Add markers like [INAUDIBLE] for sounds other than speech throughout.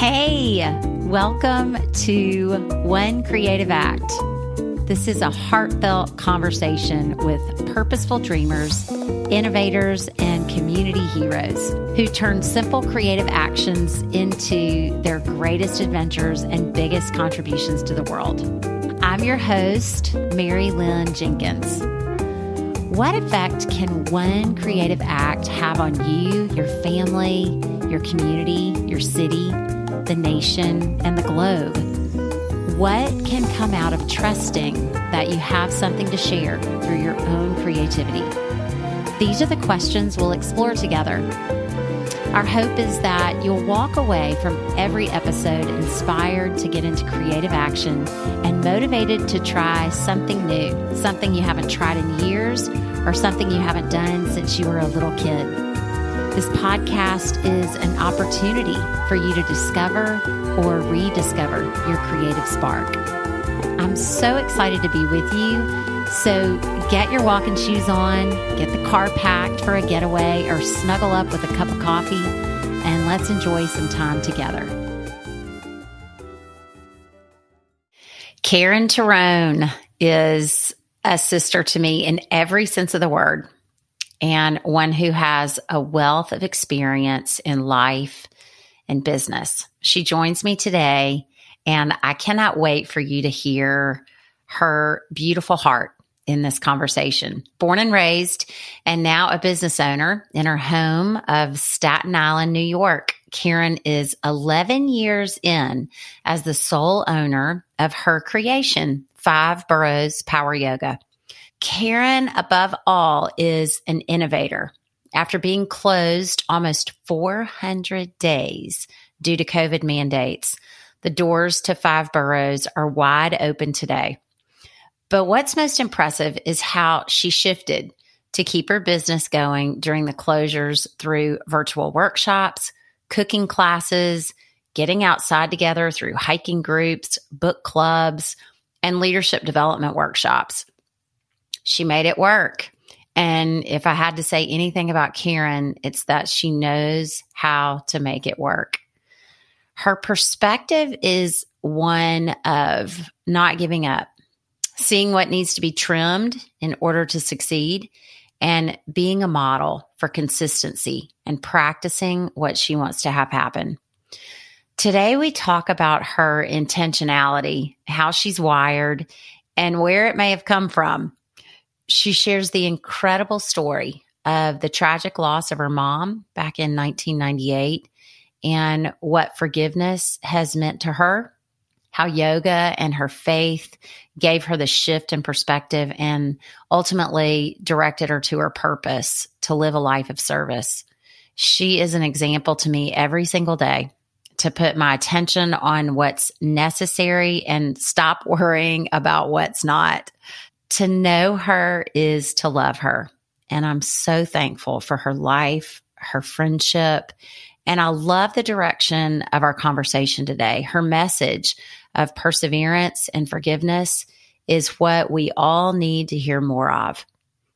Hey, welcome to One Creative Act. This is a heartfelt conversation with purposeful dreamers, innovators, and community heroes who turn simple creative actions into their greatest adventures and biggest contributions to the world. I'm your host, Mary Lynn Jenkins. What effect can one creative act have on you, your family, your community, your city? The nation, and the globe. What can come out of trusting that you have something to share through your own creativity? These are the questions we'll explore together. Our hope is that you'll walk away from every episode inspired to get into creative action and motivated to try something new, something you haven't tried in years, or something you haven't done since you were a little kid. This podcast is an opportunity for you to discover or rediscover your creative spark. I'm so excited to be with you. So get your walking shoes on, get the car packed for a getaway, or snuggle up with a cup of coffee, and let's enjoy some time together. Karen Tyrone is a sister to me in every sense of the word and one who has a wealth of experience in life and business. She joins me today, and I cannot wait for you to hear her beautiful heart in this conversation. Born and raised, and now a business owner in her home of Staten Island, New York. Karen is 11 years in as the sole owner of her creation, Five Boroughs Power Yoga. Karen, above all, is an innovator. After being closed almost 400 days due to COVID mandates, the doors to Five Boroughs are wide open today. But what's most impressive is how she shifted to keep her business going during the closures through virtual workshops, cooking classes, getting outside together through hiking groups, book clubs, and leadership development workshops she made it work. And if I had to say anything about Karen, it's that she knows how to make it work. Her perspective is one of not giving up, seeing what needs to be trimmed in order to succeed, and being a model for consistency and practicing what she wants to have happen. Today, we talk about her intentionality, how she's wired, and where it may have come from she shares the incredible story of the tragic loss of her mom back in 1998 and what forgiveness has meant to her, how yoga and her faith gave her the shift in perspective and ultimately directed her to her purpose to live a life of service. She is an example to me every single day to put my attention on what's necessary and stop [LAUGHS] worrying about what's not to know her is to love her. And I'm so thankful for her life, her friendship. And I love the direction of our conversation today. Her message of perseverance and forgiveness is what we all need to hear more of.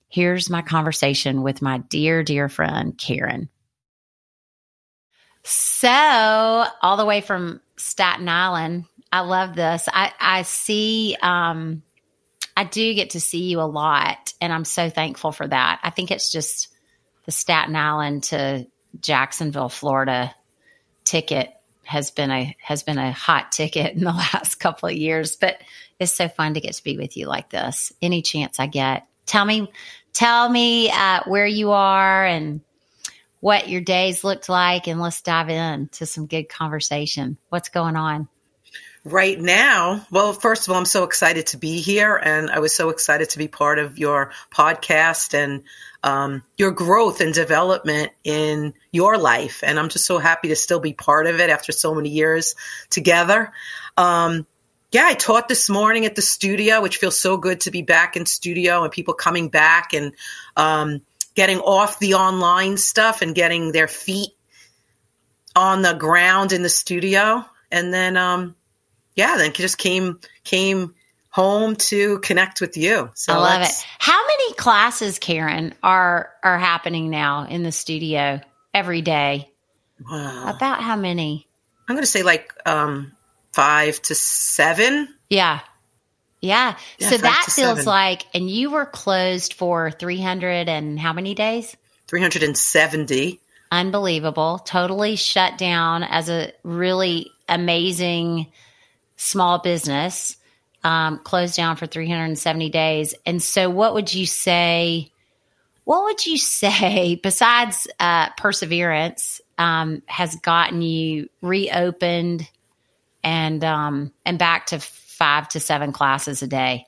Here's my conversation with my dear, dear friend, Karen. So, all the way from Staten Island, I love this. I, I see um, I do get to see you a lot, and I'm so thankful for that. I think it's just the Staten Island to Jacksonville, Florida ticket has been a has been a hot ticket in the [LAUGHS] last couple of years, but it's so fun to get to be with you like this. Any chance I get, tell me, tell me uh, where you are and what your days looked like, and let's dive in to some good conversation. What's going on? Right now, well, first of all, I'm so excited to be here, and I was so excited to be part of your podcast and um, your growth and development in your life. And I'm just so happy to still be part of it after so many years together. Um, yeah, I taught this morning at the studio, which feels so good to be back in studio and people coming back and um, getting off the online stuff and getting their feet on the ground in the studio. And then, um, yeah, then just came came home to connect with you. So I love it. How many classes, Karen, are are happening now in the studio every day? Wow. About how many? I'm going to say like um, five to seven. Yeah. Yeah. Yeah, so that feels seven. like, and you were closed for 300 and how many days? 370. Unbelievable. Totally shut down as a really amazing small business. Um, closed down for 370 days. And so, what would you say? What would you [LAUGHS] say besides uh, perseverance um, has gotten you reopened and um, and back to five to seven classes a day?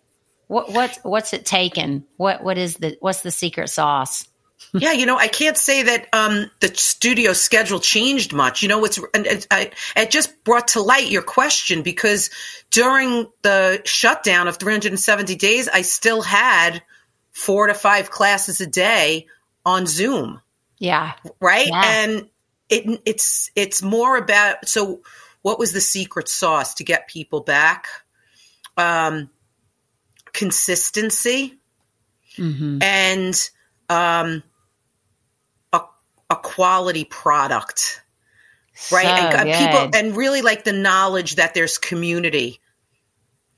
What what's what's it taken? What what is the what's the secret sauce? [LAUGHS] yeah, you know, I can't say that um, the studio schedule changed much. You know, it's and it, I, it just brought to light your question because during the shutdown of 370 days, I still had four to five classes a day on Zoom, Yeah, right? Yeah. And it it's it's more about so what was the secret sauce to get people back? Um, consistency hmm and um, a, a quality product, right? So and good. people, and really like the knowledge that there's community.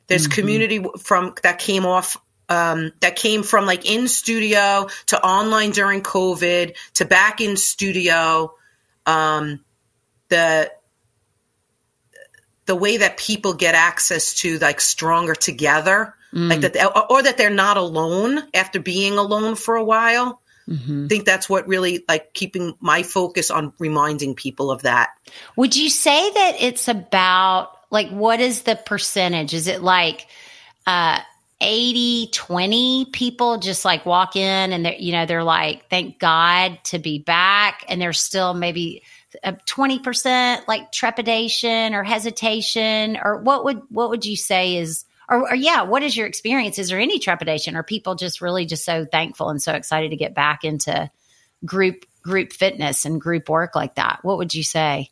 There's Mhm. community from that came off. Um, that came from like in studio to online during COVID to back in studio. Um, the the way that people get access to like stronger together Mm. like that or, or that they're not alone after being alone for a while Mhm. i think that's what really like keeping my focus on reminding people of that Would you say that it's about like what is the percentage? Is it like uh 80 20 people just like walk in and they're you know they're like thank God to be back and there's still maybe a 20% like trepidation or hesitation or what would what would you say is or, or yeah what is your experience? Is there any trepidation? Are people just really just so thankful and so excited to get back into group group fitness and group work like that? What would you say?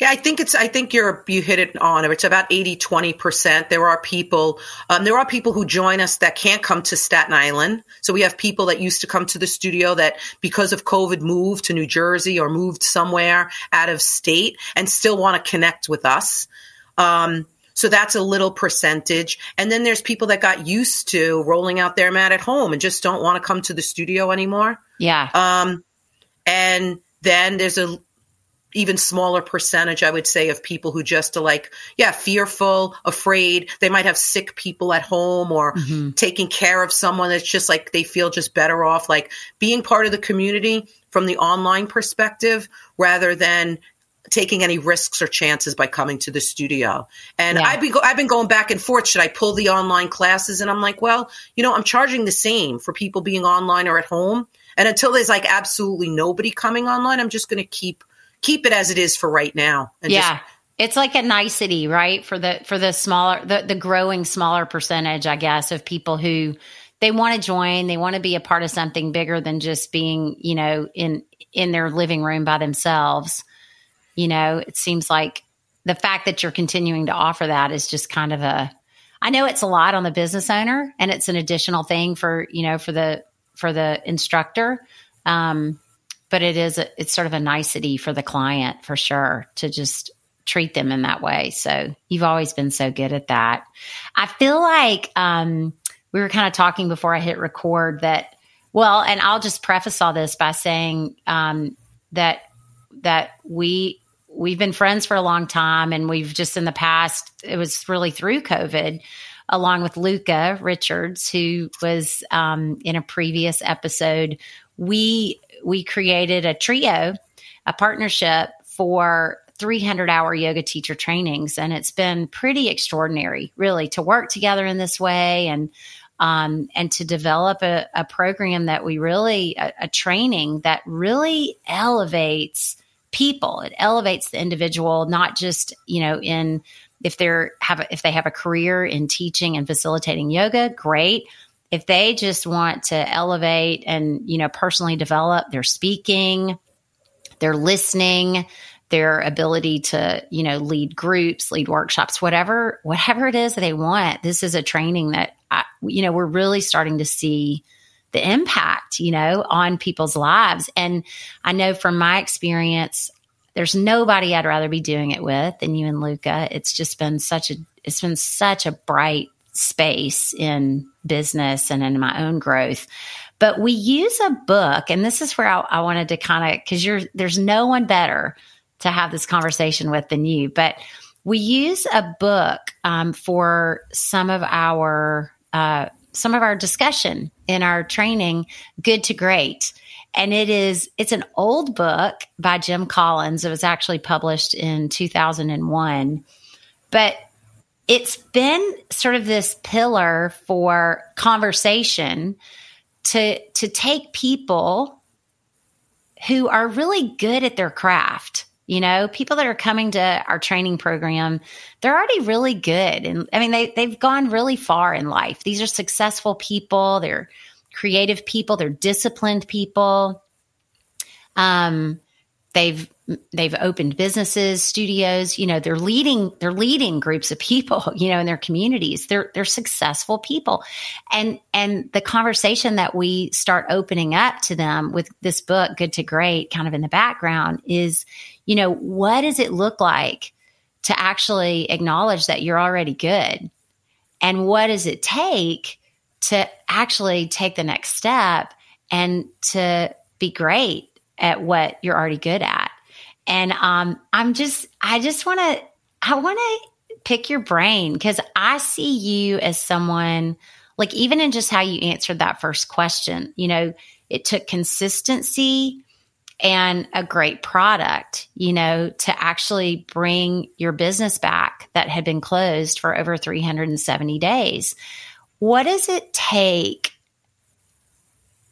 Yeah i think it's i think you're you hit it on. It's about 80 20% there are people um, there are people who join us that can't come to staten island. So we have people that used to come to the studio that because of covid moved to new jersey or moved somewhere out of state and still want to connect with us. Um, so that's a little percentage. And then there's people that got used to rolling out their mat at home and just don't want to come to the studio anymore. yeah Um, and then there's a even smaller percentage, I would say, of people who just are like, yeah, fearful, afraid. They might have sick people at home or Mhm. taking care of someone that's just like they feel just better off, like being part of the community from the online perspective rather than taking any risks or chances by coming to the studio. And Yeah. I've been go- I've been going back and forth. Should I pull the online classes? And I'm like, well, you know, I'm charging the same for people being online or at home. And until there's like absolutely nobody coming online, I'm just going to keep keep it as it is for right now. And just- yeah it's like a nicety right for the for the smaller the, the growing smaller percentage i guess of people who they want to join they want to be a part of something bigger than just being you know in in their living room by themselves you know it seems like the fact that you're continuing to offer that is just kind of a i know it's a lot on the business owner and it's an additional thing for you know for the for the instructor um but it is a, it's sort of a nicety for the client for sure to just treat them in that way. So you've always been so good at that. I feel like um, we were kind of talking before I hit record that well, and I'll just preface all this by saying um, that that we we've been friends for a long time, and we've just in the past it was really through COVID. Along with Luca Richards, who was um, in a previous episode, we we created a trio, a partnership for 300 hour yoga teacher trainings. And it's been pretty extraordinary, really, to work together in this way and um, and to develop a, a program that we really, a, a training that really elevates people. It elevates the individual, not just, you know, in if they're have if they have a career in teaching and facilitating yoga, great. If they just want to elevate and, you know, personally develop their speaking, their listening, their ability to, you know, lead groups, lead workshops, whatever, whatever it is that they want. This is a training that, I, you know, we're really starting to see the impact, you know, on people's lives. And I know from my experience, there's nobody I'd rather be doing it with than you and Luca. It's just been such a it's been such a bright space in business and in my own growth. But we use a book, and this is where I, I wanted to kind of because you're there's no one better to have this conversation with than you. But we use a book um, for some of our uh, some of our discussion in our training, Good to Great. And it is, it's an old book by Jim Collins. It was actually published in 2001, but it's been sort of this pillar for conversation to, to take people who are really good at their craft you know, people that are coming to our training program, they're already really good. And I mean, they, they've gone really far in life. These are successful people. They're creative people. They're disciplined people. Um, they've they've opened businesses studios you know they're leading they're leading groups of people [LAUGHS] you know in their communities. They're they're successful people. And and the conversation that we start opening up to them with this book good to great kind of in the background is you know what does it look like to actually acknowledge that you're already good? And what does it take to actually take the next step and to be great at what you're already good at and um, I'm just, I just want to, I want to pick your brain because I see you as someone, like, even in just how you answered that first question, you know, it took consistency and a great product, you know, to actually bring your business back that had been closed for over 370 days. What does it take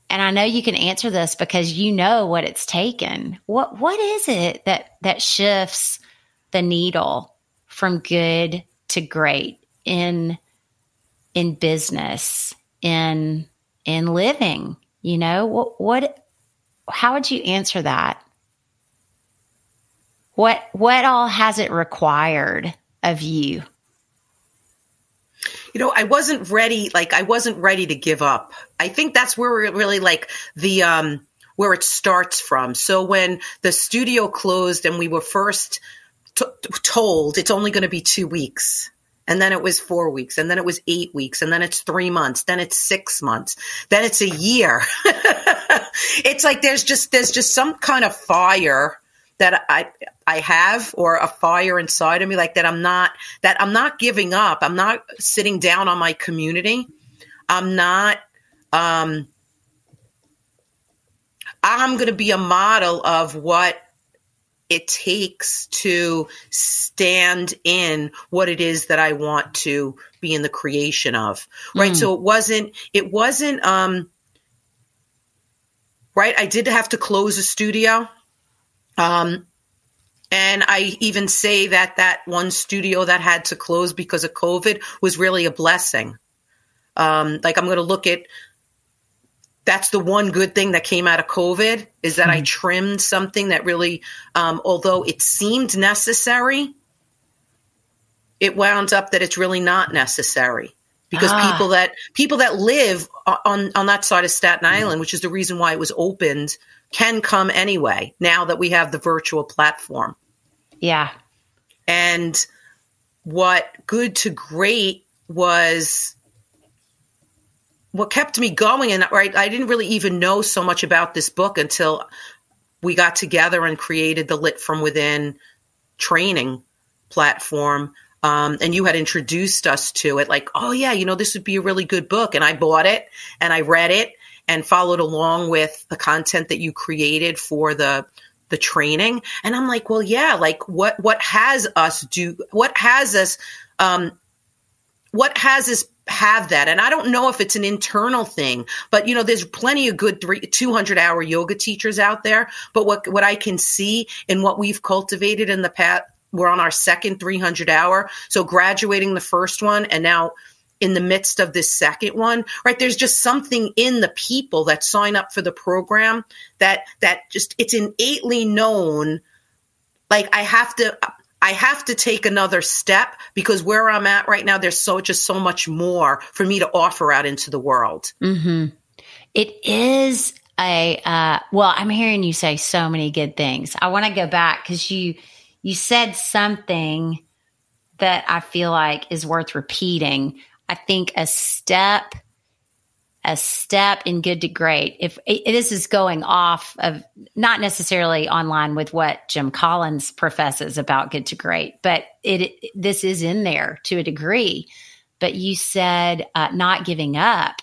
and I know you can answer this because you know what it's taken. What what is it that that shifts the needle from good to great in in business, in in living? You know, what what how would you answer that? What what all has it required of you? You know, I wasn't ready. Like I wasn't ready to give up. I think that's where we're really like the, um, where it starts from. So when the studio closed and we were first t- told it's only going to be two weeks. And then it was four weeks, and then it was eight weeks, and then it's three months, then it's six months, then it's a year. [LAUGHS] it's like there's just there's just some kind of fire that I I have or a fire inside of me like that I'm not that I'm not giving up. I'm not sitting down on my community. I'm not um I'm going to be a model of what it takes to stand in what it is that I want to be in the creation of. Right? Mm. So it wasn't it wasn't um right I did have to close a studio um, and I even say that that one studio that had to close because of COVID was really a blessing. Um, like I'm going to look at that's the one good thing that came out of COVID is that mm-hmm. I hmm. trimmed something that really, um, although it seemed necessary, it wound up that it's really not necessary because ah. people that people that live on on that side of Staten Island, mm-hmm. which is the reason why it was opened can come anyway now that we have the virtual platform. Yeah. And what good to great was what kept me going and right I didn't really even know so much about this book until we got together and created the lit from within training platform um, and you had introduced us to it like oh yeah you know this would be a really good book and i bought it and i read it and followed along with the content that you created for the the training. And i'm like well yeah like what what has us do what has us um what has us have that? And i don't know if it's an internal thing but you know there's plenty of good three, 200 hour yoga teachers out there. But what what i can see in what we've cultivated in the past we're on our second 300 hour. So graduating the first one and now in the midst of this second one, right? There's just something in the people that sign up for the program that, that just, it's innately known. Like I have to, I have to take another step because where I'm at right now, there's so, just so much more for me to offer out into the world. Mm-hmm. It is, a uh, well, I'm hearing you say so many good things. I want to go back because you you said something that I feel like is worth repeating. I think a step a step in good to great. If this is going off of not necessarily online with what Jim Collins professes about good to great, but it this is in there to a degree. But you said uh, not giving up.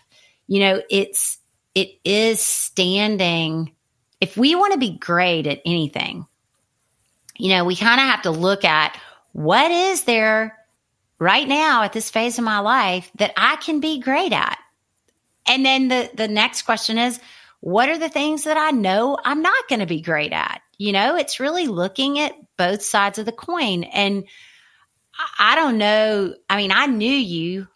You know, it's it is standing. If we want to be great at anything, you know, we kind of have to look at what is there right now at this phase of my life that I can be great at and then the the next question is what are the things that I know I'm not going to be great at? You know, it's really looking at both sides of the coin and I don't know, I mean, I knew you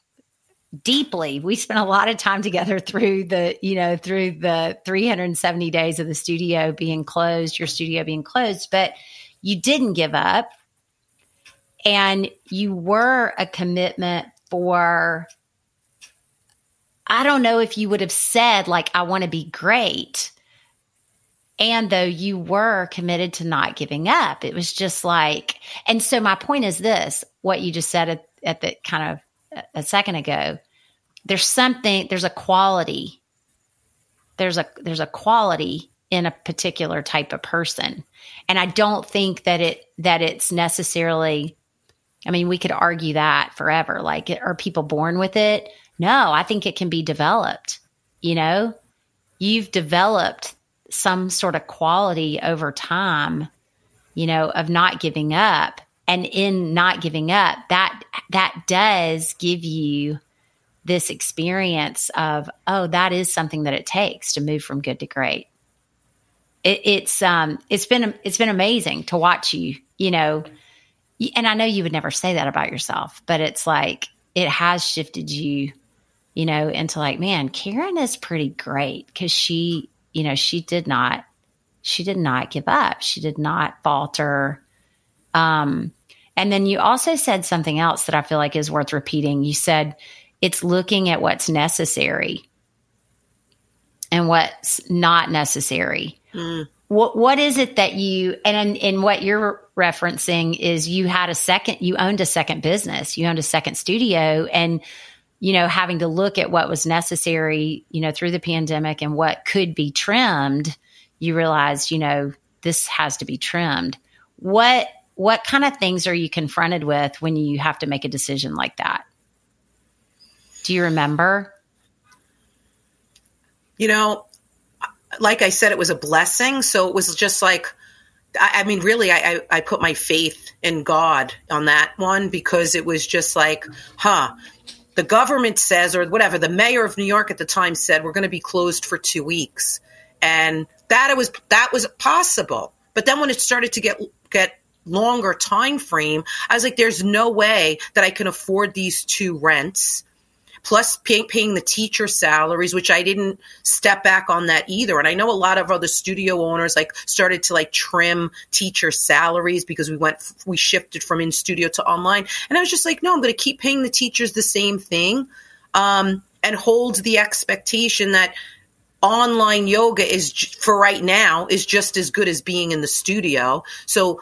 deeply. We spent a lot of time together through the, you know, through the 370 days of the studio being closed, your studio being closed, but you didn't give up and you were a commitment for I don't know if you would have said, like, I want to be great. And though you were committed to not giving up, it was just like, and so my point is this what you just said at, at the kind of a second ago there's something, there's a quality. There's a there's a quality in a particular type of person. And I don't think that it that it's necessarily I mean, we could argue that forever. Like, are people born with it? No, I think it can be developed. You know, you've developed some sort of quality over time, you know, of not giving up. And in not giving up, that that does give you this experience of, oh, that is something that it takes to move from good to great. It, it's um, it's been it's been amazing to watch you, you know, and I know you would never say that about yourself, but it's like it has shifted you you know, into like, man, Karen is pretty great because she, you know, she did not, she did not give up. She did not falter. Um, and then you also said something else that I feel like is worth repeating. You said it's looking at what's necessary and what's not necessary. Mm. What what is it that you and in what you're referencing is you had a second you owned a second business, you owned a second studio and you know, having to look at what was necessary, you know, through the pandemic and what could be trimmed, you realized, you know, this has to be trimmed. What what kind of things are you confronted with when you have to make a decision like that? Do you remember? You know, like I said, it was a blessing. So it was just like, I, I mean, really, I, I, I put my faith in God on that one because it was just like, huh, the government says, or whatever, the mayor of New York at the time said, we're going to be closed for two weeks. And that was, that was possible. But then when it started to get, get longer time frame, I was like, there's no way that I can afford these two rents plus pay, paying the teacher salaries, which I didn't step back on that either. And I know a lot of other studio owners like started to like trim teacher salaries because we went, we shifted from in studio to online. And I was just like, no, I'm going to keep paying the teachers the same thing. Um, and hold the expectation that online yoga is for right now is just as good as being in the studio. So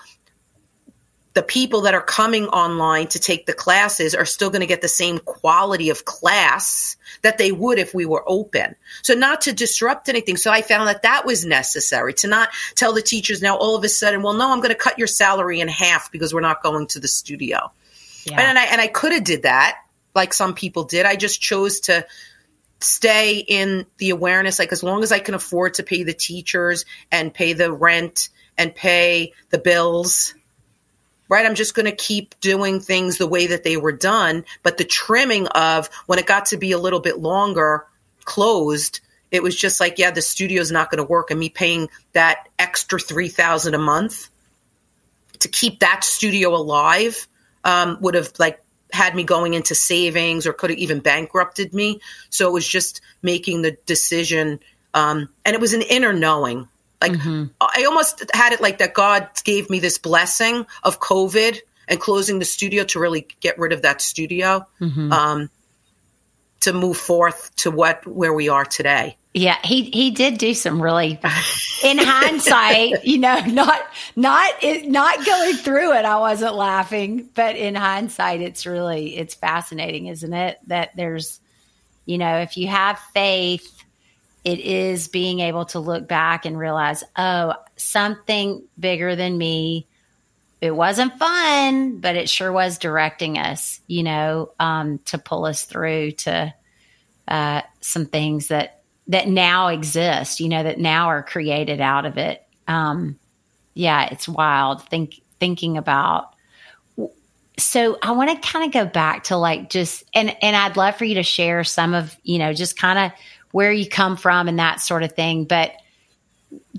the people that are coming online to take the classes are still going to get the same quality of class that they would if we were open. So not to disrupt anything. So I found that that was necessary to not tell the teachers now all of a sudden, well, no, I'm going to cut your salary in half because we're not going to the studio. Yeah. And I, and I could have did that like some people did. I just chose to stay in the awareness, like as long as I can afford to pay the teachers and pay the rent and pay the bills right? I'm just going to keep doing things the way that they were done. But the trimming of when it got to be a little bit longer closed, it was just like, yeah, the studio's not going to work. And me paying that extra 3000 a month to keep that studio alive um, would have like had me going into savings or could have even bankrupted me. So it was just making the decision. Um, and it was an inner knowing like mm-hmm. I almost had it like that God gave me this blessing of COVID and closing the studio to really get rid of that studio. Mm-hmm. Um, to move forth to what where we are today. Yeah, he he did do some really in hindsight, [LAUGHS] you know, not not it, not going through it I wasn't laughing, but in hindsight it's really it's fascinating, isn't it? That there's you know, if you have faith, it is being able to look back and realize, oh, something bigger than me. It wasn't fun, but it sure was directing us, you know, um, to pull us through to uh, some things that that now exist, you know, that now are created out of it. Um, yeah, it's wild. Think thinking about. So I want to kind of go back to like just and and I'd love for you to share some of you know just kind of where you come from and that sort of thing. But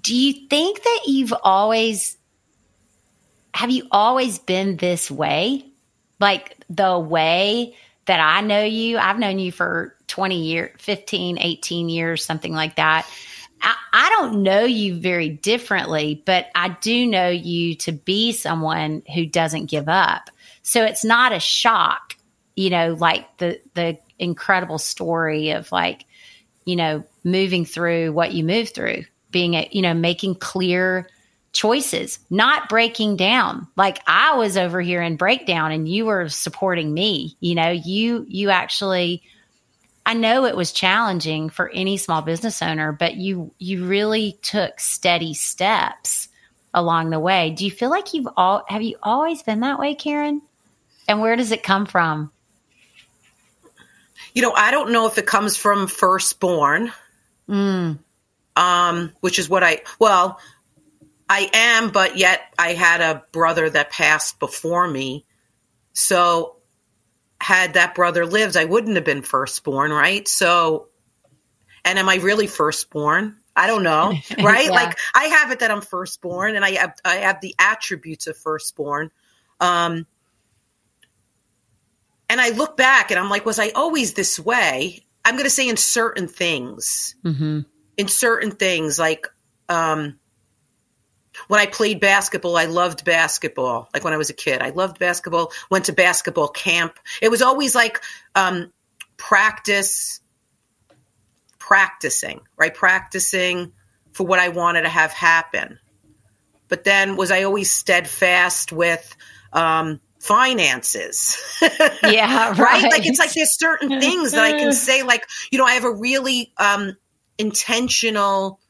do you think that you've always have you always been this way? Like the way that I know you, I've known you for 20 years, 15, 18 years, something like that. I, I, don't know you very differently, but I do know you to be someone who doesn't give up. So it's not a shock, you know, like the the incredible story of like, you know, moving through what you move through, being a, you know, making clear choices, not breaking down. Like I was over here in breakdown and you were supporting me. You know, you you actually I know it was challenging for any small business owner, but you you really took steady steps along the way. Do you feel like you've all have you always been that way, Karen? And where does it come from? You know, I don't know if it comes from firstborn, mm. Um, which is what I well, I am, but yet I had a brother that passed before me, so had that brother lived, I wouldn't have been firstborn, right? So, and am I really firstborn? I don't know, [LAUGHS] right? yeah. Like I have it that I'm firstborn, and I have I have the attributes of firstborn. Um, and I look back and I'm like, was I always this way? I'm going to say in certain things, mm-hmm. In certain things, like um, when I played basketball, I loved basketball. Like when I was a kid, I loved basketball. Went to basketball camp. It was always like um, practice, practicing, right? Practicing for what I wanted to have happen. But then was I always steadfast with um, finances? Yeah, right. [LAUGHS] right. Like it's like there's certain things that I can [LAUGHS] say. Like you know, I have a really um, intentional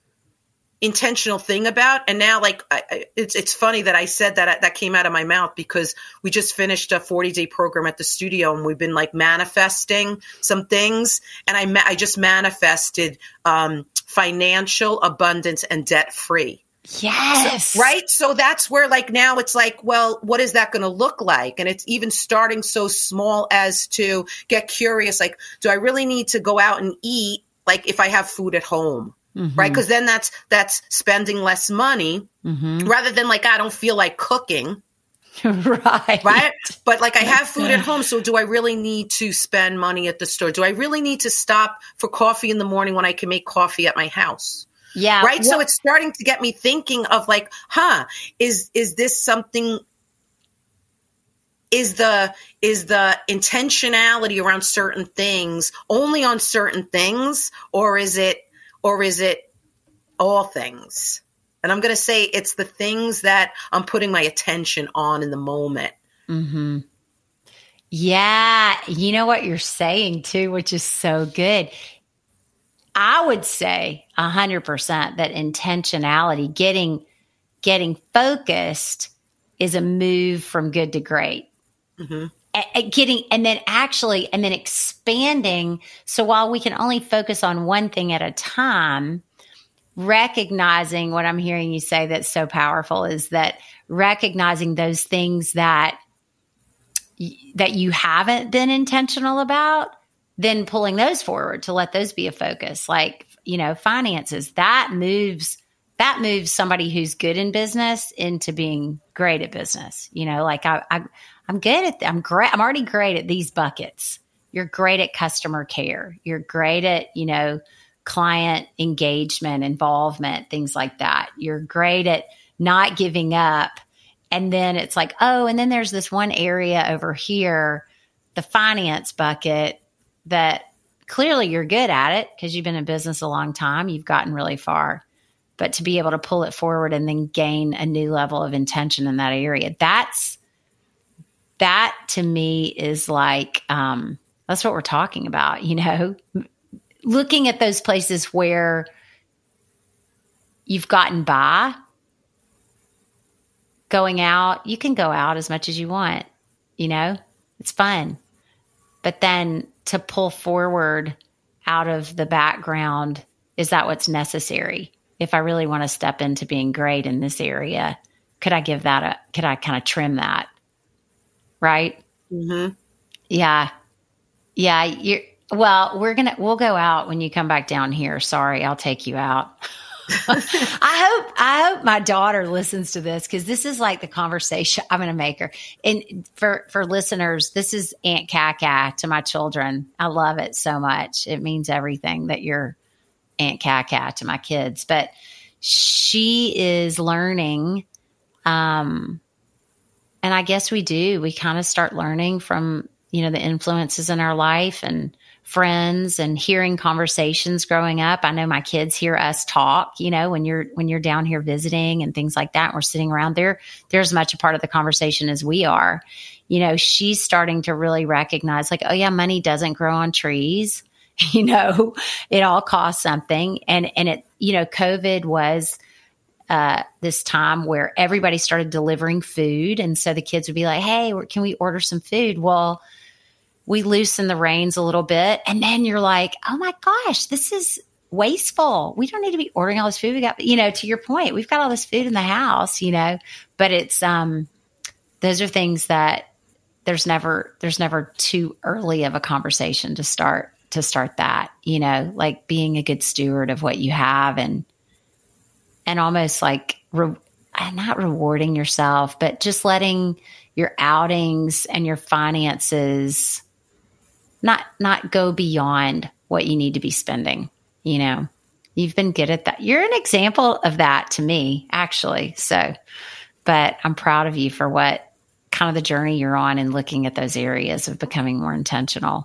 intentional thing about and now like I, it's it's funny that I said that that came out of my mouth because we just finished a 40 day program at the studio and we've been like manifesting some things and I ma- I just manifested um, financial abundance and debt free Yes. So, right. So that's where like now it's like, well, what is that going to look like? And it's even starting so small as to get curious. Like, do I really need to go out and eat? Like if I have food at home, mm-hmm. right? Because then that's that's spending less money mm-hmm. rather than like I don't feel like cooking. [LAUGHS] right. Right. But like I have food at home. So do I really need to spend money at the store? Do I really need to stop for coffee in the morning when I can make coffee at my house? Yeah. Right. so it's starting to get me thinking of like, huh, is, is this something, is the, is the intentionality around certain things only on certain things or is it or is it all things? And I'm going to say it's the things that I'm putting my attention on in the moment. Mm-hmm. Yeah. You know what you're saying too, which is so good. I would say a hundred percent that intentionality, getting, getting focused is a move from good to great. Mm-hmm. Getting and then actually and then expanding. So while we can only focus on one thing at a time recognizing what i'm hearing you say that's so powerful is that recognizing those things that that you haven't been intentional about then pulling those forward to let those be a focus. Like you know finances that moves that moves somebody who's good in business into being great at business. You know like i, I I'm good at, I'm great. I'm already great at these buckets. You're great at customer care. You're great at, you know, client engagement, involvement, things like that. You're great at not giving up. And then it's like, oh, and then there's this one area over here, the finance bucket that clearly you're good at it because you've been in business a long time. You've gotten really far. But to be able to pull it forward and then gain a new level of intention in that area, that's that to me is like um, that's what we're talking about. You know, looking at those places where you've gotten by, going out, you can go out as much as you want. You know, it's fun. But then to pull forward out of the background, is that what's necessary? If I really want to step into being great in this area, could I give that a, could I kind of trim that? Right? Mm-hmm. Yeah. Yeah. You're, well, we're going to, we'll go out when you come back down here. Sorry, I'll take you out. [LAUGHS] I hope I hope my daughter listens to this because this is like the conversation [LAUGHS] I'm going to make her. And for for listeners, this is Aunt Kaka to my children. I love it so much. It means everything that you're Aunt Kaka to my kids. But she is learning, um, and I guess we do. We kind of start learning from you know the influences in our life and friends and hearing conversations growing up. I know my kids hear us talk, you know, when you're when you're down here visiting and things like that. we're sitting around there, they're as much a part of the conversation as we are. You know, she's starting to really recognize like, oh yeah, money doesn't grow on trees. [LAUGHS] You know, it all costs something. And and it, you know, COVID was uh, this time where everybody started delivering food. And so the kids would be like, hey, can we order some food? Well, we loosen the reins a little bit. And then you're like, oh my gosh, this is wasteful. We don't need to be ordering all this food. We got, you know, to your point, we've got all this food in the house, you know, but it's, um, those are things that there's never, there's never too early of a conversation to start, to start that, you know, like being a good steward of what you have and, and almost like, re- not rewarding yourself, but just letting your outings and your finances not not go beyond what you need to be spending you know? You've been good at that. You're an example of that to me actually so but i'm proud of you for what kind of the journey you're on and looking at those areas of becoming more intentional.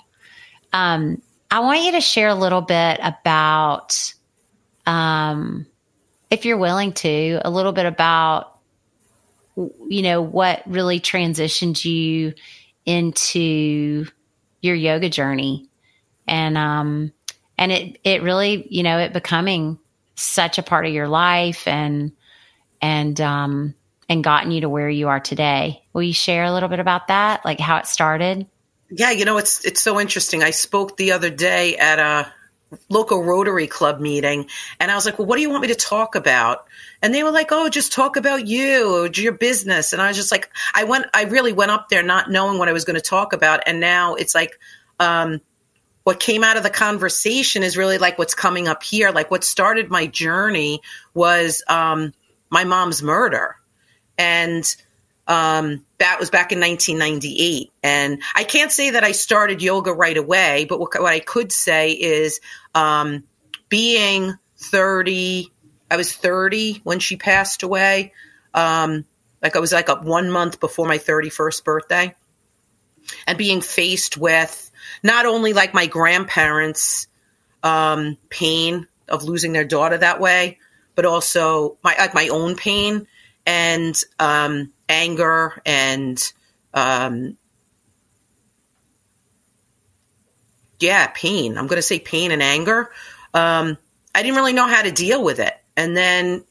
Um, i want you to share a little bit about um, if you're willing to a little bit about you know what really transitioned you into your yoga journey. And um and it it really you know it becoming such a part of your life and and um and gotten you to where you are today. Will you share a little bit about that? Like how it started? Yeah you know it's it's so interesting. I spoke the other day at a local rotary club meeting and i was like well what do you want me to talk about? And they were like oh just talk about you your business. And i was just like i went i really went up there not knowing what i was going to talk about and now it's like um, what came out of the conversation is really like what's coming up here. Like what started my journey was um, my mom's murder. And um, that was back in 1998. And I can't say that I started yoga right away, but what, what I could say is um, being 30, I was 30 when she passed away. Um, like I was like a one month before my 31st birthday. And being faced with not only like my grandparents' um, pain of losing their daughter that way, but also my like my own pain and um, anger and um, yeah, pain. I'm going to say pain and anger. Um, I didn't really know how to deal with it, and then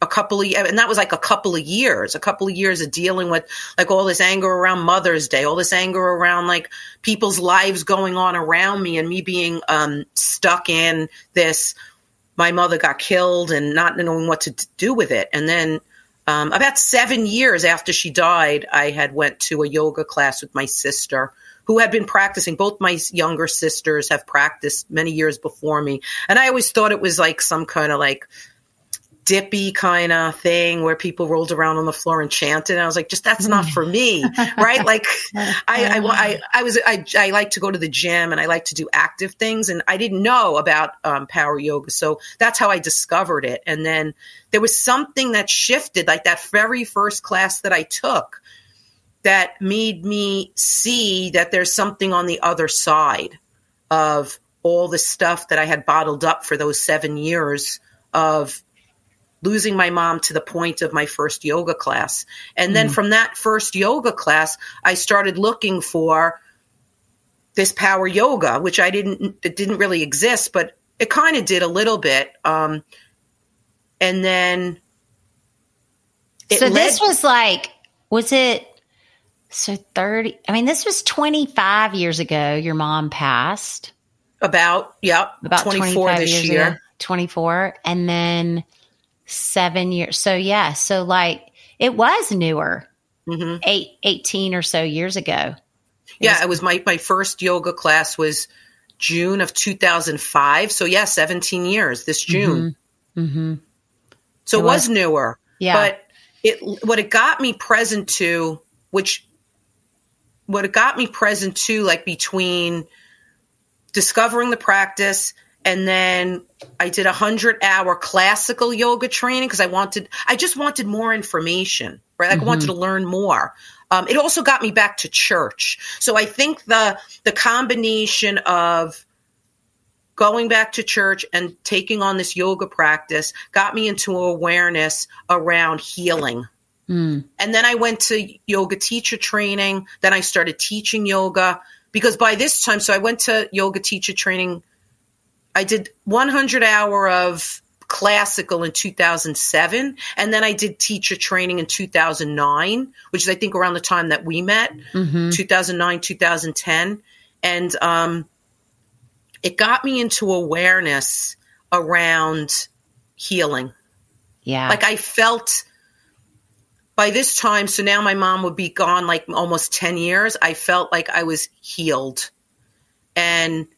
a couple of and that was like a couple of years a couple of years of dealing with like all this anger around mother's day all this anger around like people's lives going on around me and me being um, stuck in this my mother got killed and not knowing what to do with it and then um, about seven years after she died, I had went to a yoga class with my sister who had been practicing. Both my younger sisters have practiced many years before me. And I always thought it was like some kind of like dippy kind of thing where people rolled around on the floor and chanted. And I was like, just that's not for me, [LAUGHS] right? Like, [LAUGHS] I, I, I, I, was, I, I like to go to the gym and I like to do active things, and I didn't know about um, power yoga, so that's how I discovered it. And then there was something that shifted, like that very first class that I took, that made me see that there's something on the other side of all the stuff that I had bottled up for those seven years of losing my mom to the point of my first yoga class. And then mm. from that first yoga class, I started looking for this power yoga, which I didn't, it didn't really exist, but it kind of did a little bit. Um, and then. so led- this was like, was it so 30, I mean, this was 25 years ago. Your mom passed. About, yeah, about 24 this year. Ago, 24. And then seven years. So, yeah. So, like, it was newer, mm-hmm. eight, 18 or so years ago. It yeah. Was- it was my, my first yoga class was June of 2005. So, yeah, 17 years this June. Mm-hmm. Mm-hmm. So, it, it was, was newer. Yeah. But it, what it got me present to, which what it got me present to, like between discovering the practice and then I did a hundred hour classical yoga training because I wanted, I just wanted more information, right? Like mm-hmm. I wanted to learn more. Um, it also got me back to church. So I think the, the combination of going back to church and taking on this yoga practice got me into awareness around healing Mm. And then I went to yoga teacher training. Then I started teaching yoga because by this time, so I went to yoga teacher training. I did 100 hour of classical in 2007 and then i did teacher training in 2009 which is i think around the time that we met mm-hmm. 2009 2010 and um, it got me into awareness around healing yeah like i felt by this time, so now my mom would be gone like almost 10 years, I felt like I was healed. And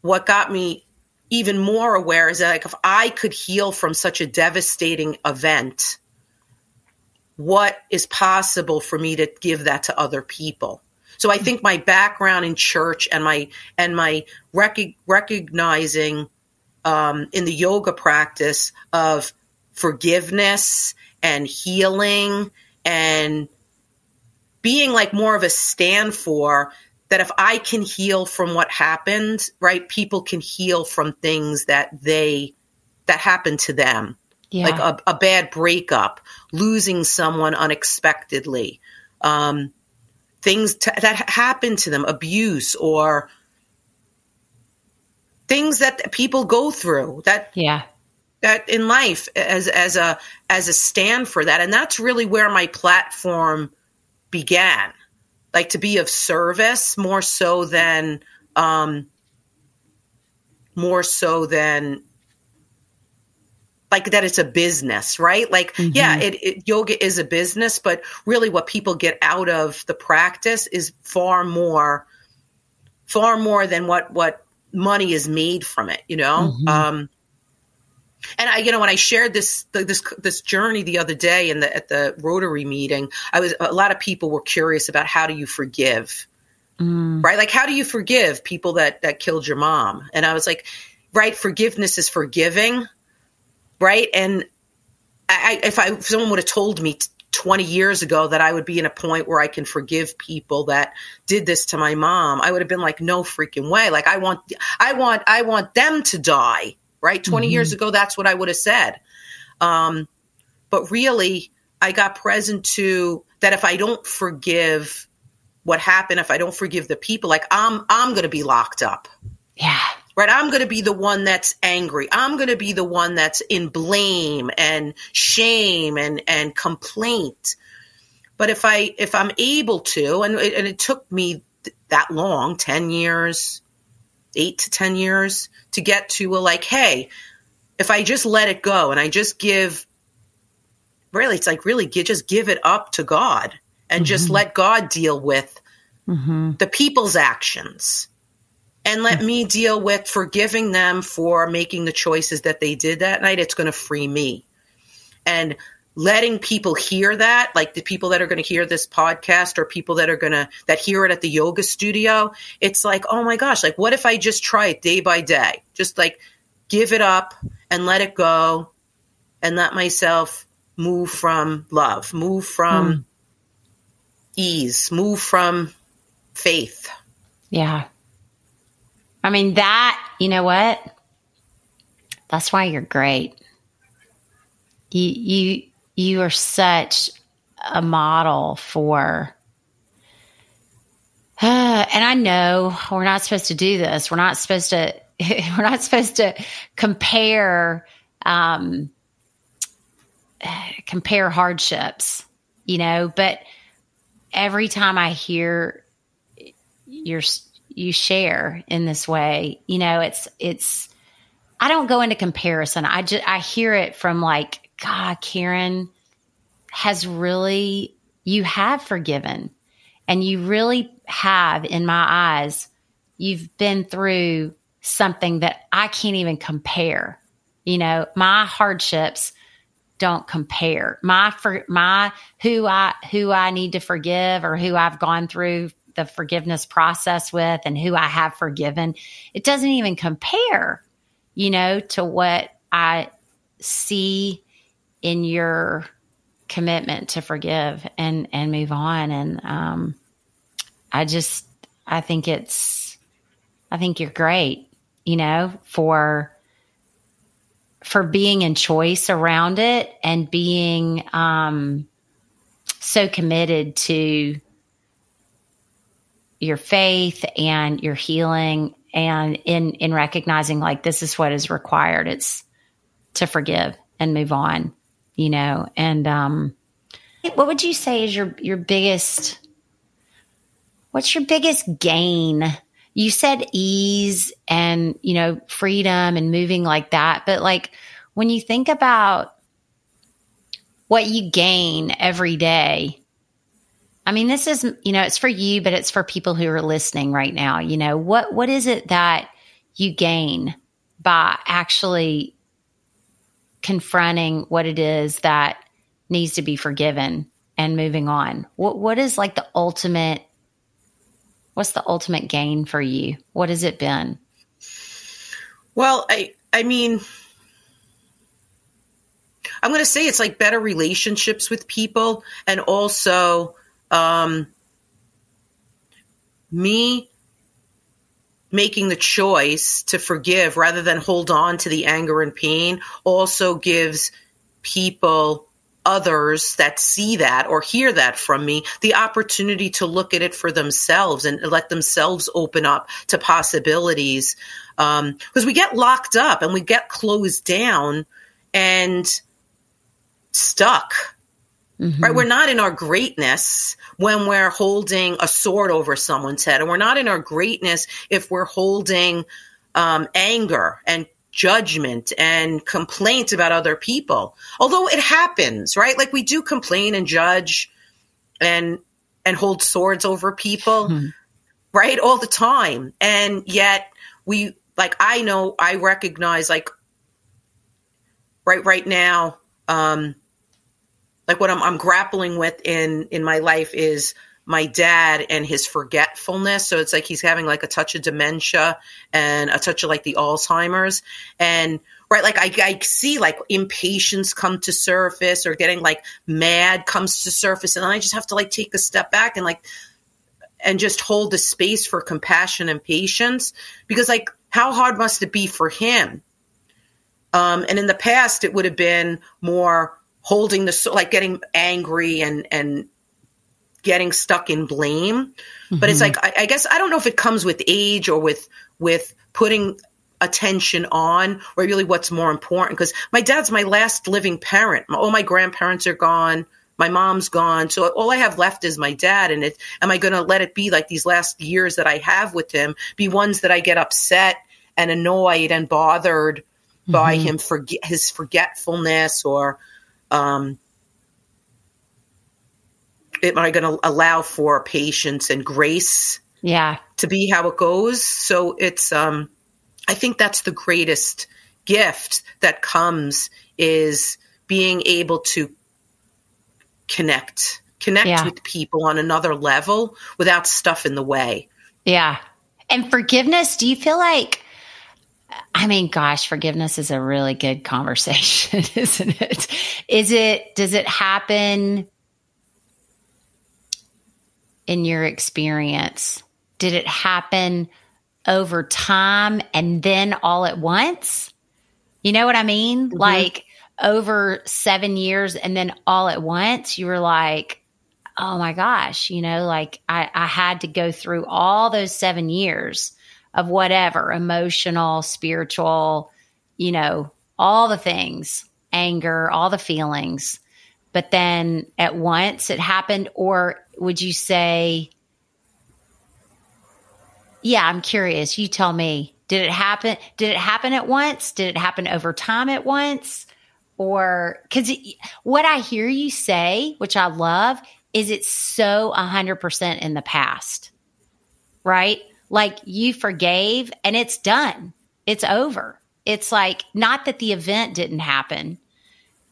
what got me even more aware is that like if I could heal from such a devastating event, what is possible for me to give that to other people? So I think my background in church and my and my rec- recognizing um, in the yoga practice of forgiveness and healing and being like more of a stand for that if I can heal from what happened, right, people can heal from things that they that happened to them. Yeah. Like a, a bad breakup, losing someone unexpectedly, um, things to, that happened to them, abuse or things that people go through that yeah that in life as as a as a stand for that and that's really where my platform began like to be of service more so than um more so than like that it's a business right like mm-hmm. yeah it, it, yoga is a business but really what people get out of the practice is far more far more than what what money is made from it you know mm-hmm. um and I, you know, when I shared this this this journey the other day in the at the Rotary meeting, I was a lot of people were curious about how do you forgive, mm. right? Like how do you forgive people that that killed your mom? And I was like, right, forgiveness is forgiving, right? And I, if I if someone would have told me. 20 years ago that I would be in a point where I can forgive people that did this to my mom, I would have been like, no freaking way. Like I want, I want, I want them to die right? 20 mm-hmm. years ago, that's what I would have said. Um, but really, I got present to that if I don't forgive what happened, if I don't forgive the people, like I'm, I'm going to be locked up. Yeah. Right. I'm going to be the one that's angry. I'm going to be the one that's in blame and shame and, and complaint. But if I, if I'm able to, and it, and it took me that long, 10 years, eight to 10 years to get to a like, hey, if I just let it go and I just give, really, it's like really just give it up to God and mm-hmm. just let God deal with mm-hmm. the people's actions and let me deal with forgiving them for making the choices that they did that night. It's going to free me. And letting people hear that, like the people that are going to hear this podcast or people that are going to, that hear it at the yoga studio, it's like, oh my gosh, like what if I just try it day by day? Just like give it up and let it go and let myself move from love, move from mm. ease, move from faith. Yeah. I mean, that, you know what? That's why you're great. You, you, you are such a model for, uh, [SIGHS] and I know we're not supposed to do this. We're not supposed to, [LAUGHS] we're not supposed to compare, um, [SIGHS] compare hardships, you know, but every time I hear your you share in this way, you know, it's it's I don't go into comparison. I just I hear it from like God, Karen has really you have forgiven and you really have in my eyes you've been through something that I can't even compare. You know, my hardships don't compare. My for my who I who I need to forgive or who I've gone through the forgiveness process with and who I have forgiven, it doesn't even compare, you know, to what I see in your commitment to forgive and and move on. And um I just I think it's I think you're great, you know, for for being in choice around it and being um, so committed to your faith and your healing and in in recognizing like this is what is required. It's to forgive and move on you know and um what would you say is your your biggest what's your biggest gain you said ease and, you know, freedom and moving like that. But like when you think about what you gain every day, I mean, this is, you know, it's for you, but it's for people who are listening right now. You know, what, what is it that you gain by actually confronting what it is that needs to be forgiven and moving on? What, what is like the ultimate What's the ultimate gain for you? What has it been? Well, I I mean I'm going to say it's like better relationships with people and also um, me making the choice to forgive rather than hold on to the anger and pain also gives people others that see that or hear that from me the opportunity to look at it for themselves and let themselves open up to possibilities because um, we get locked up and we get closed down and stuck mm-hmm. right we're not in our greatness when we're holding a sword over someone's head and we're not in our greatness if we're holding um, anger and judgment and complaint about other people. Although it happens, right? Like we do complain and judge and and hold swords over people, hmm. right? All the time. And yet we like I know I recognize like right right now um like what I'm I'm grappling with in in my life is my dad and his forgetfulness. So it's like he's having like a touch of dementia and a touch of like the Alzheimer's. And right, like I, I see like impatience come to surface or getting like mad comes to surface. And I just have to like take a step back and like, and just hold the space for compassion and patience because like how hard must it be for him? Um, and in the past, it would have been more holding the like getting angry and and getting stuck in blame. Mm-hmm. But it's mm-hmm. like I, I guess I don't know if it comes with age or with with putting attention on or really what's more important because my dad's my last living parent all my grandparents are gone my mom's gone so all i have left is my dad and it am i going to let it be like these last years that i have with him be ones that i get upset and annoyed and bothered mm-hmm. by him for his forgetfulness or um, am I going to allow for patience and grace? Yeah. To be how it goes. So it's, um, I think that's the greatest gift that comes is being able to connect, connect yeah. with people on another level without stuff in the way. Yeah. And forgiveness, do you feel like, I mean, gosh, forgiveness is a really good conversation, [LAUGHS] isn't it? Is it, does it happen in your experience? Did it happen over time and then all at once. You know what I mean? Mm-hmm. Like over seven years and then all at once, you were like, oh my gosh, you know, like I, I had to go through all those seven years of whatever emotional, spiritual, you know, all the things, anger, all the feelings. But then at once it happened, or would you say, yeah, I'm curious. You tell me. Did it happen? Did it happen at once? Did it happen over time at once? Or because what I hear you say, which I love, is it's so 100% in the past, right? Like you forgave and it's done, it's over. It's like not that the event didn't happen,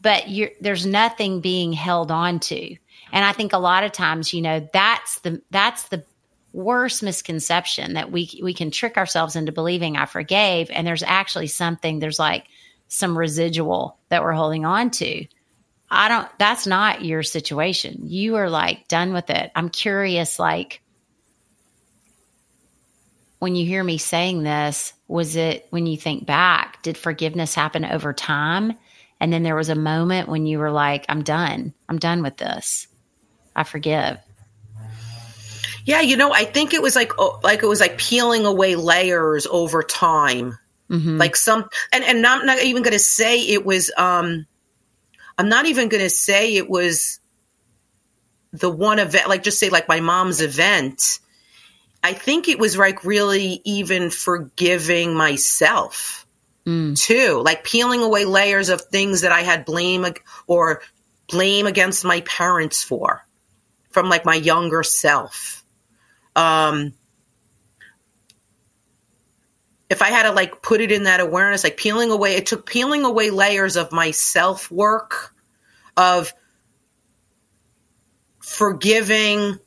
but there's nothing being held on to. And I think a lot of times, you know, that's the that's the worst misconception that we we can trick ourselves into believing I forgave and there's actually something there's like some residual that we're holding on to. I don't, that's not your situation. You are like done with it. I'm curious, like, when you hear me saying this, was it when you think back, did forgiveness happen over time? And then there was a moment when you were like, I'm done. I'm done with this. I forgive. Yeah, you know, I think it was like oh, like it was like peeling away layers over time. Mm-hmm. Like some and and I'm not even going to say it was um I'm not even going to say it was the one event, like just say like my mom's event. I think it was like really even forgiving myself mm. too, like peeling away layers of things that I had blame or blame against my parents for from like my younger self. Um, if I had to like put it in that awareness, like peeling away, it took peeling away layers of my self work, of forgiving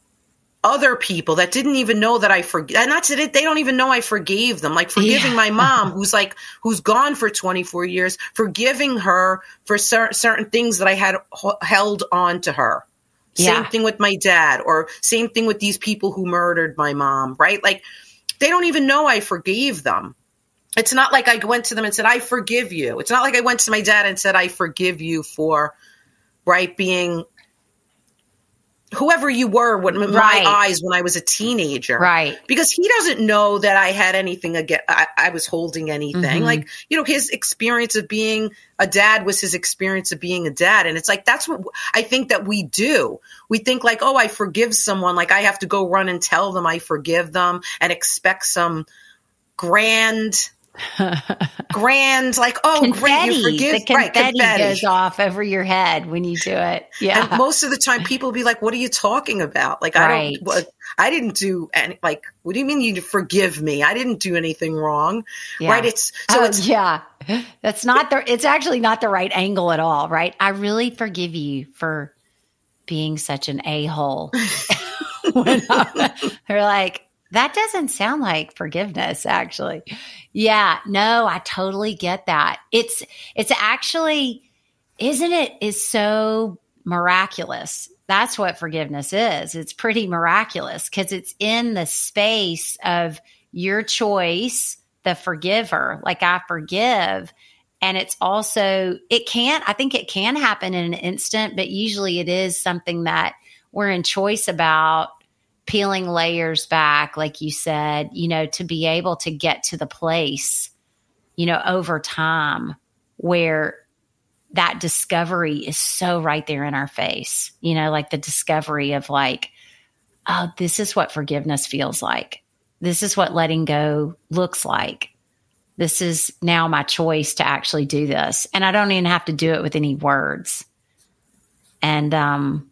other people that didn't even know that I forgave. And that's. They don't even know I forgave them. Like forgiving yeah. my [LAUGHS] mom, who's like, who's gone for 24 years, forgiving her for cer- certain things that I had h- held on to her. Yeah. Same thing with my dad, or same thing with these people who murdered my mom, right? Like, they don't even know I forgave them. It's not like I went to them and said, I forgive you. It's not like I went to my dad and said, I forgive you for, right, being whoever you were right. my eyes when I was a teenager. Right. Because he doesn't know that I had anything again. I, I was holding anything. Mm-hmm. Like, you know, his experience of being a dad was his experience of being a dad. And it's like, that's what I think that we do. We think like, oh, I forgive someone. Like I have to go run and tell them I forgive them and expect some grand [LAUGHS] grand, like, oh, confetti. great, you forgive. The confetti, right, confetti goes off over your head when you do it. Yeah. And most of the time, people be like, "What are you talking about?" Like, right. I don't. What, I didn't do any. Like, what do you mean you forgive me? I didn't do anything wrong. Yeah. Right? It's so. Oh, it's, yeah. That's not the. It's actually not the right angle at all. Right? I really forgive you for being such an a hole. [LAUGHS] [LAUGHS] they're like, that doesn't sound like forgiveness, actually. Yeah, no, I totally get that. It's it's actually, isn't it? Is so miraculous. That's what forgiveness is. It's pretty miraculous because it's in the space of your choice, the forgiver. Like I forgive. And it's also, it can't, I think it can happen in an instant, but usually it is something that we're in choice about peeling layers back, like you said, you know, to be able to get to the place, you know, over time where that discovery is so right there in our face, you know, like the discovery of like, oh, this is what forgiveness feels like. This is what letting go looks like. This is now my choice to actually do this. And I don't even have to do it with any words. And um,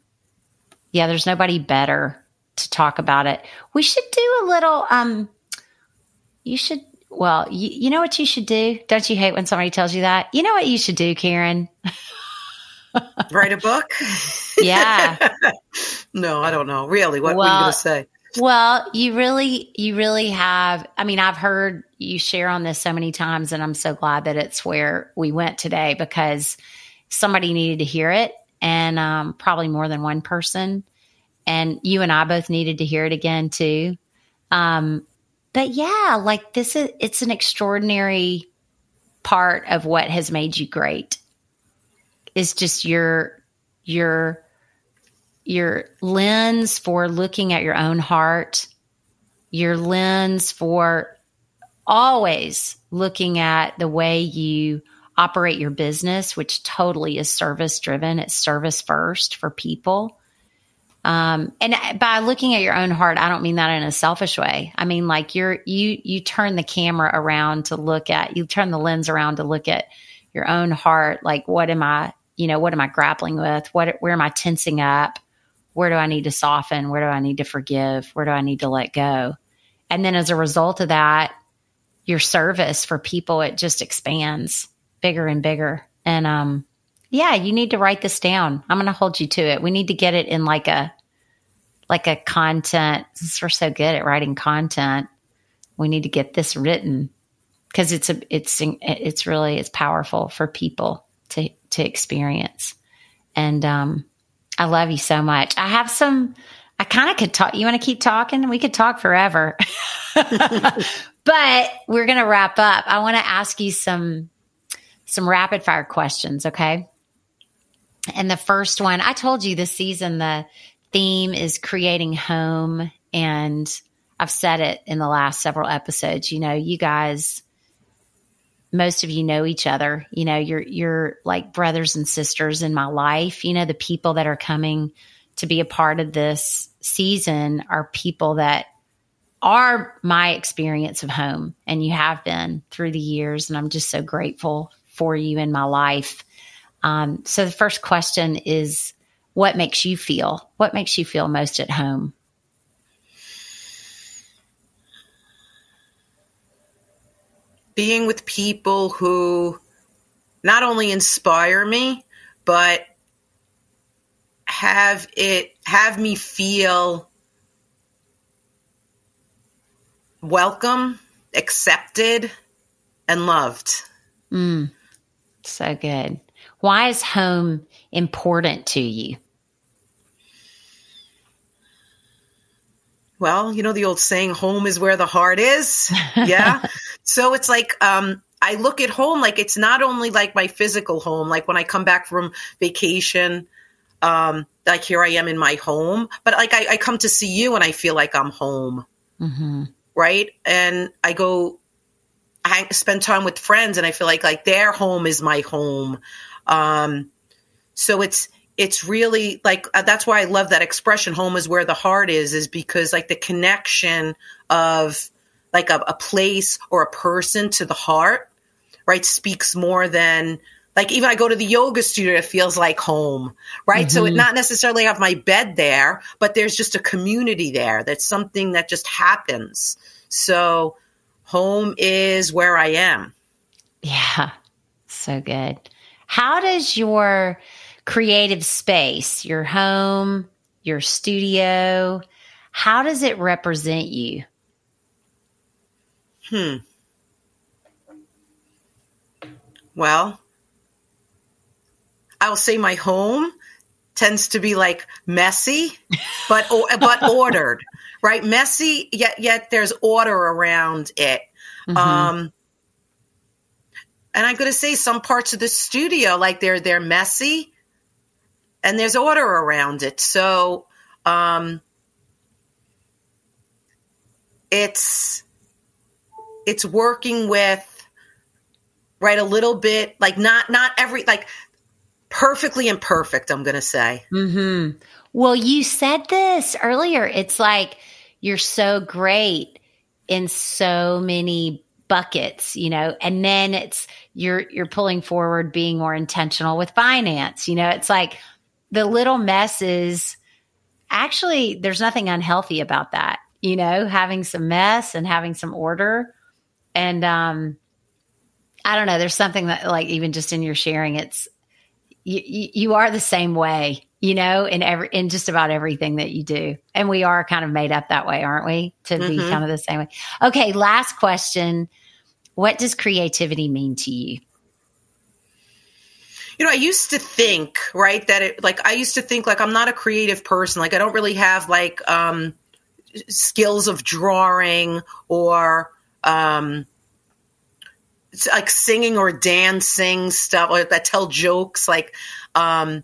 yeah, there's nobody better to talk about it. We should do a little. Um, you should. Well, you, you know what you should do. Don't you hate when somebody tells you that? You know what you should do, Karen. [LAUGHS] Write a book. Yeah. [LAUGHS] no, I don't know. Really, what well, were you going to say? Well, you really, you really have. I mean, I've heard you share on this so many times, and I'm so glad that it's where we went today because somebody needed to hear it, and um, probably more than one person and you and I both needed to hear it again too. Um, but yeah, like this is it's an extraordinary part of what has made you great. Is just your your your lens for looking at your own heart, your lens for always looking at the way you operate your business, which totally is service driven. It's service first for people. Um, and by looking at your own heart, I don't mean that in a selfish way. I mean, like you're, you, you turn the camera around to look at, you turn the lens around to look at your own heart. Like, what am I, you know, what am I grappling with? What, where am I tensing up? Where do I need to soften? Where do I need to forgive? Where do I need to let go? And then as a result of that, your service for people, it just expands bigger and bigger. And, um, yeah, you need to write this down. I'm going to hold you to it. We need to get it in like a like a content. Since we're so good at writing content, we need to get this written because it's a it's it's really it's powerful for people to to experience. And um, I love you so much. I have some. I kind of could talk. You want to keep talking? We could talk forever. [LAUGHS] but we're going to wrap up. I want to ask you some some rapid fire questions, okay? And the first one, I told you this season, the theme is creating home. And I've said it in the last several episodes. You know, you guys, most of you know each other. You know, you're, you're like brothers and sisters in my life. You know, the people that are coming to be a part of this season are people that are my experience of home and you have been through the years. And I'm just so grateful for you in my life. Um, so the first question is what makes you feel? What makes you feel most at home? Being with people who not only inspire me, but have it have me feel welcome, accepted, and loved. Mm, so good. Why is home important to you? Well, you know the old saying, home is where the heart is. [LAUGHS] Yeah. so it's like, um, I look at home like it's not only like my physical home, like when I come back from vacation, um, like here I am in my home, but like I, I come to see you and I feel like I'm home. Mm-hmm. Right. And I go, I spend time with friends and I feel like, like their home is my home. Um, so it's it's really like uh, that's why I love that expression. Home is where the heart is, is because like the connection of like a, a place or a person to the heart, right, speaks more than like even I go to the yoga studio, it feels like home, right? Mm-hmm. So it mm-hmm. not necessarily have my bed there, but there's just a community there. That's something that just happens. So home is where I am. Yeah. So good. How does your creative space, your home, your studio, how does it represent you? Hmm. Well, I'll say my home tends to be like messy, but [LAUGHS] but ordered, right? Messy, yet yet there's order around it. Mm-hmm. Um, and I'm going to say some parts of the studio, like they're they're messy, and there's order around it. So um, it's it's working with right a little bit like not not every like perfectly imperfect. I'm to say. Mm-hmm. Well, you said this earlier. It's like you're so great in so many buckets, you know, and then it's you're you're pulling forward being more intentional with finance. You know, it's like the little messes actually there's nothing unhealthy about that, you know, having some mess and having some order. And um I don't know, there's something that like even just in your sharing it's you, you are the same way you know, in every in just about everything that you do. And we are kind of made up that way, aren't we? To mm-hmm. be kind of the same way. Okay, last question. What does creativity mean to you? You know, I used to think, right, that it like I used to think like I'm not a creative person. Like I don't really have like um skills of drawing or um, like singing or dancing stuff or that tell jokes like um,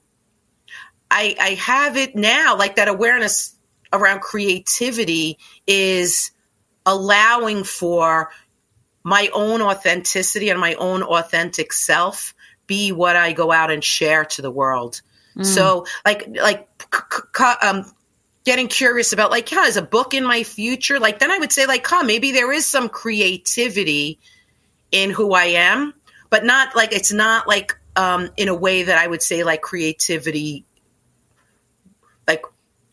I, I have it now like that awareness around creativity is allowing for my own authenticity and my own authentic self be what I go out and share to the world. Mm. So like like um, getting curious about like yeah is a book in my future like then I would say like huh maybe there is some creativity in who I am but not like it's not like um, in a way that I would say like creativity like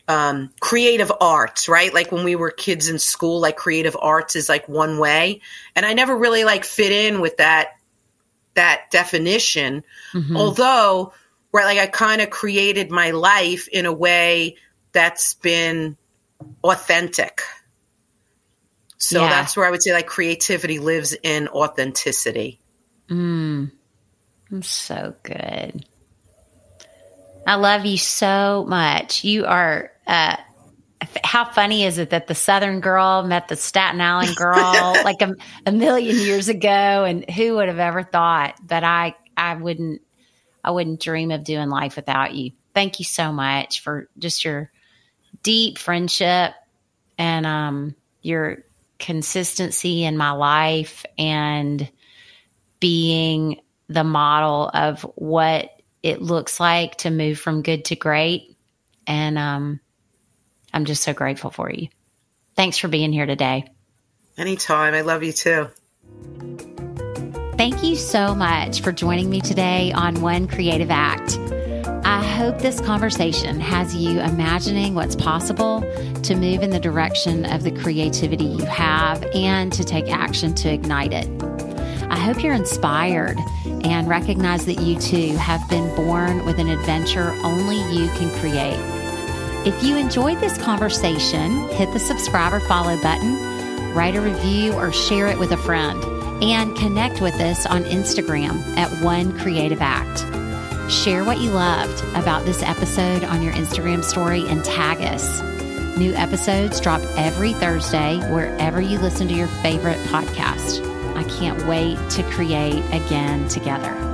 um, creative arts, right? Like when we were kids in school, like creative arts is like one way, and I never really like fit in with that that definition. Mm-hmm. Although, right, like I kind of created my life in a way that's been authentic. So yeah. that's where I would say like creativity lives in authenticity. Mm. So good. I love you so much. You are uh, how funny is it that the Southern girl met the Staten Island girl [LAUGHS] like a, a, million years ago, and who would have ever thought that I I wouldn't I wouldn't dream of doing life without you. Thank you so much for just your deep friendship and um, your consistency in my life and being the model of what it looks like to move from good to great. And um, I'm just so grateful for you. Thanks for being here today. Anytime. I love you too. Thank you so much for joining me today on One Creative Act. I hope this conversation has you imagining what's possible to move in the direction of the creativity you have and to take action to ignite it. I hope you're inspired and recognize that you too have been born with an adventure only you can create. If you enjoyed this conversation, hit the subscribe or follow button, write a review, or share it with a friend, and connect with us on Instagram at One Creative Act. Share what you loved about this episode on your Instagram story and tag us. New episodes drop every Thursday wherever you listen to your favorite podcast. I can't wait to create again together.